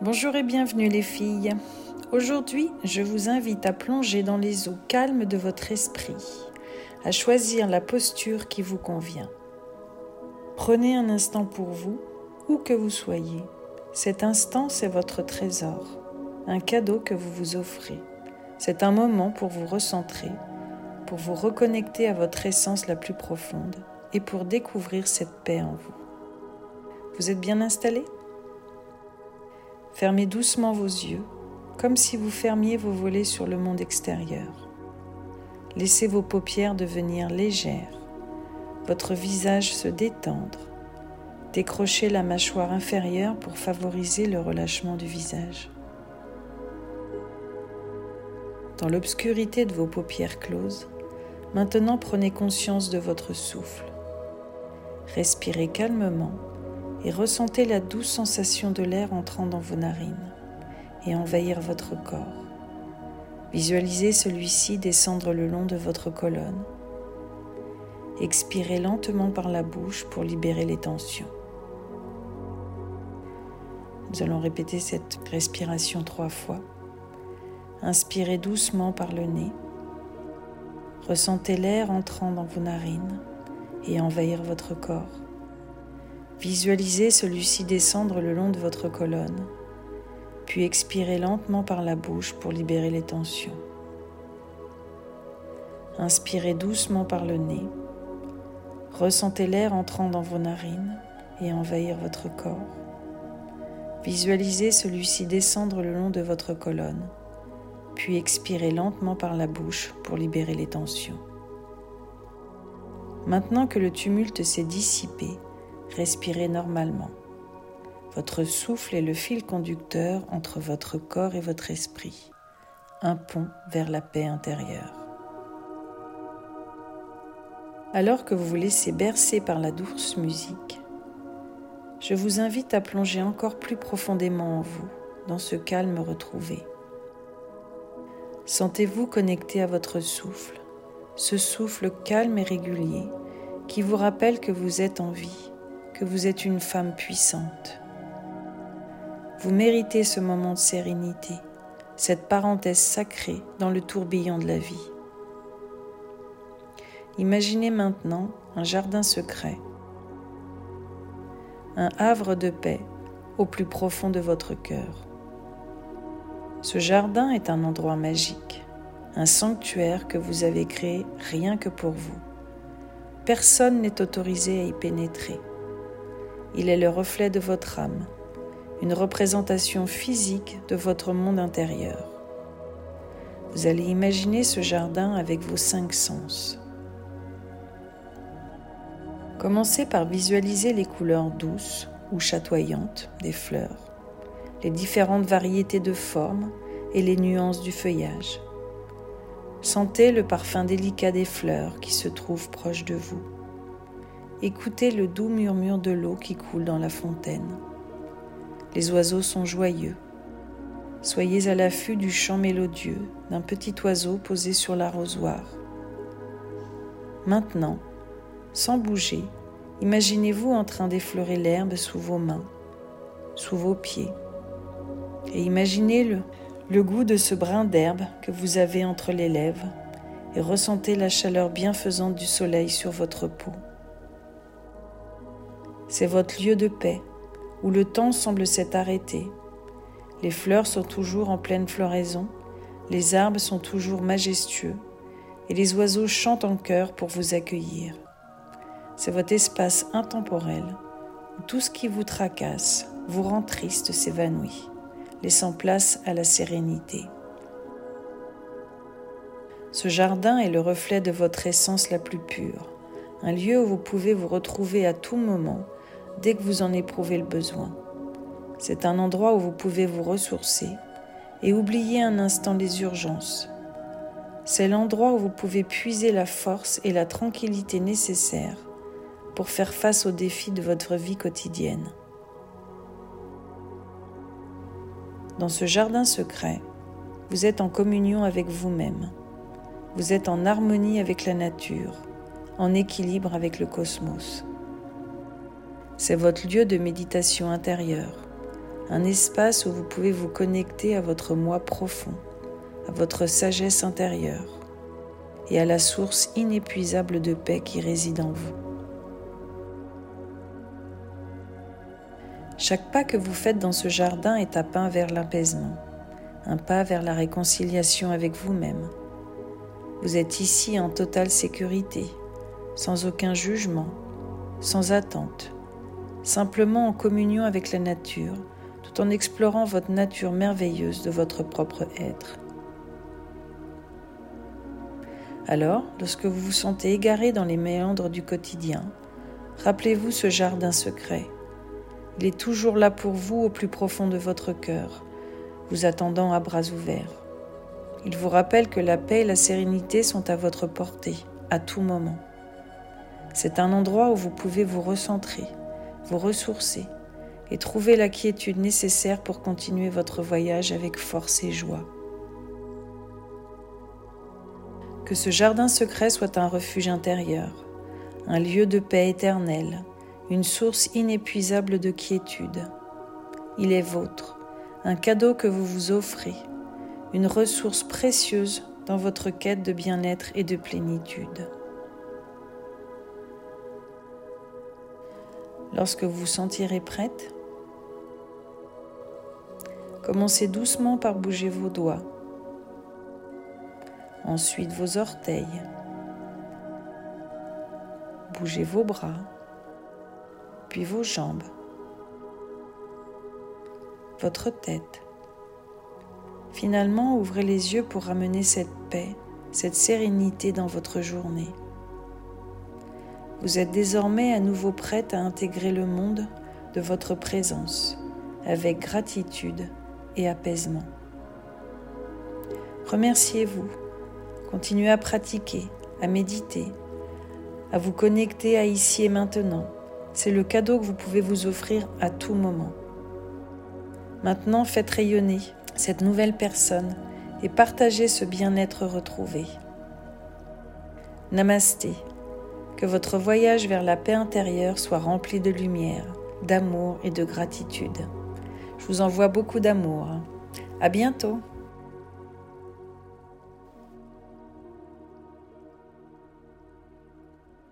Bonjour et bienvenue les filles. Aujourd'hui, je vous invite à plonger dans les eaux calmes de votre esprit, à choisir la posture qui vous convient. Prenez un instant pour vous, où que vous soyez. Cet instant, c'est votre trésor, un cadeau que vous vous offrez. C'est un moment pour vous recentrer, pour vous reconnecter à votre essence la plus profonde et pour découvrir cette paix en vous. Vous êtes bien installé Fermez doucement vos yeux, comme si vous fermiez vos volets sur le monde extérieur. Laissez vos paupières devenir légères, votre visage se détendre. Décrochez la mâchoire inférieure pour favoriser le relâchement du visage. Dans l'obscurité de vos paupières closes, maintenant prenez conscience de votre souffle. Respirez calmement et ressentez la douce sensation de l'air entrant dans vos narines et envahir votre corps. Visualisez celui-ci descendre le long de votre colonne. Expirez lentement par la bouche pour libérer les tensions. Nous allons répéter cette respiration trois fois. Inspirez doucement par le nez. Ressentez l'air entrant dans vos narines et envahir votre corps. Visualisez celui-ci descendre le long de votre colonne, puis expirez lentement par la bouche pour libérer les tensions. Inspirez doucement par le nez. Ressentez l'air entrant dans vos narines et envahir votre corps. Visualisez celui-ci descendre le long de votre colonne, puis expirez lentement par la bouche pour libérer les tensions. Maintenant que le tumulte s'est dissipé, respirez normalement. Votre souffle est le fil conducteur entre votre corps et votre esprit, un pont vers la paix intérieure. Alors que vous vous laissez bercer par la douce musique, je vous invite à plonger encore plus profondément en vous, dans ce calme retrouvé. Sentez-vous connecté à votre souffle, ce souffle calme et régulier qui vous rappelle que vous êtes en vie que vous êtes une femme puissante. Vous méritez ce moment de sérénité, cette parenthèse sacrée dans le tourbillon de la vie. Imaginez maintenant un jardin secret, un havre de paix au plus profond de votre cœur. Ce jardin est un endroit magique, un sanctuaire que vous avez créé rien que pour vous. Personne n'est autorisé à y pénétrer. Il est le reflet de votre âme, une représentation physique de votre monde intérieur. Vous allez imaginer ce jardin avec vos cinq sens. Commencez par visualiser les couleurs douces ou chatoyantes des fleurs, les différentes variétés de formes et les nuances du feuillage. Sentez le parfum délicat des fleurs qui se trouvent proches de vous. Écoutez le doux murmure de l'eau qui coule dans la fontaine. Les oiseaux sont joyeux. Soyez à l'affût du chant mélodieux d'un petit oiseau posé sur l'arrosoir. Maintenant, sans bouger, imaginez-vous en train d'effleurer l'herbe sous vos mains, sous vos pieds. Et imaginez le, goût de ce brin d'herbe que vous avez entre les lèvres et ressentez la chaleur bienfaisante du soleil sur votre peau. C'est votre lieu de paix, où le temps semble s'être arrêté. Les fleurs sont toujours en pleine floraison, les arbres sont toujours majestueux, et les oiseaux chantent en chœur pour vous accueillir. C'est votre espace intemporel, où tout ce qui vous tracasse, vous rend triste, s'évanouit, laissant place à la sérénité. Ce jardin est le reflet de votre essence la plus pure, un lieu où vous pouvez vous retrouver à tout moment dès que vous en éprouvez le besoin. C'est un endroit où vous pouvez vous ressourcer et oublier un instant les urgences. C'est l'endroit où vous pouvez puiser la force et la tranquillité nécessaires pour faire face aux défis de votre vie quotidienne. Dans ce jardin secret, vous êtes en communion avec vous-même. Vous êtes en harmonie avec la nature, en équilibre avec le cosmos. C'est votre lieu de méditation intérieure, un espace où vous pouvez vous connecter à votre moi profond, à votre sagesse intérieure et à la source inépuisable de paix qui réside en vous. Chaque pas que vous faites dans ce jardin est un pas vers l'apaisement, un pas vers la réconciliation avec vous-même. Vous êtes ici en totale sécurité, sans aucun jugement, sans attente, simplement en communion avec la nature, tout en explorant votre nature merveilleuse de votre propre être. Alors, lorsque vous vous sentez égaré dans les méandres du quotidien, rappelez-vous ce jardin secret il est toujours là pour vous au plus profond de votre cœur, vous attendant à bras ouverts. Il vous rappelle que la paix et la sérénité sont à votre portée, à tout moment. C'est un endroit où vous pouvez vous recentrer, vous ressourcer et trouver la quiétude nécessaire pour continuer votre voyage avec force et joie. Que ce jardin secret soit un refuge intérieur, un lieu de paix éternelle, une source inépuisable de quiétude. Il est vôtre, un cadeau que vous vous offrez, une ressource précieuse dans votre quête de bien-être et de plénitude. Lorsque vous vous sentirez prête, commencez doucement par bouger vos doigts, ensuite vos orteils, bougez vos bras, puis vos jambes, votre tête. Finalement, ouvrez les yeux pour ramener cette paix, cette sérénité dans votre journée. Vous êtes désormais à nouveau prête à intégrer le monde de votre présence avec gratitude et apaisement. Remerciez-vous, continuez à pratiquer, à méditer, à vous connecter à ici et maintenant c'est le cadeau que vous pouvez vous offrir à tout moment. Maintenant, faites rayonner cette nouvelle personne et partagez ce bien-être retrouvé. Namasté. Que votre voyage vers la paix intérieure soit rempli de lumière, d'amour et de gratitude. Je vous envoie beaucoup d'amour. À bientôt.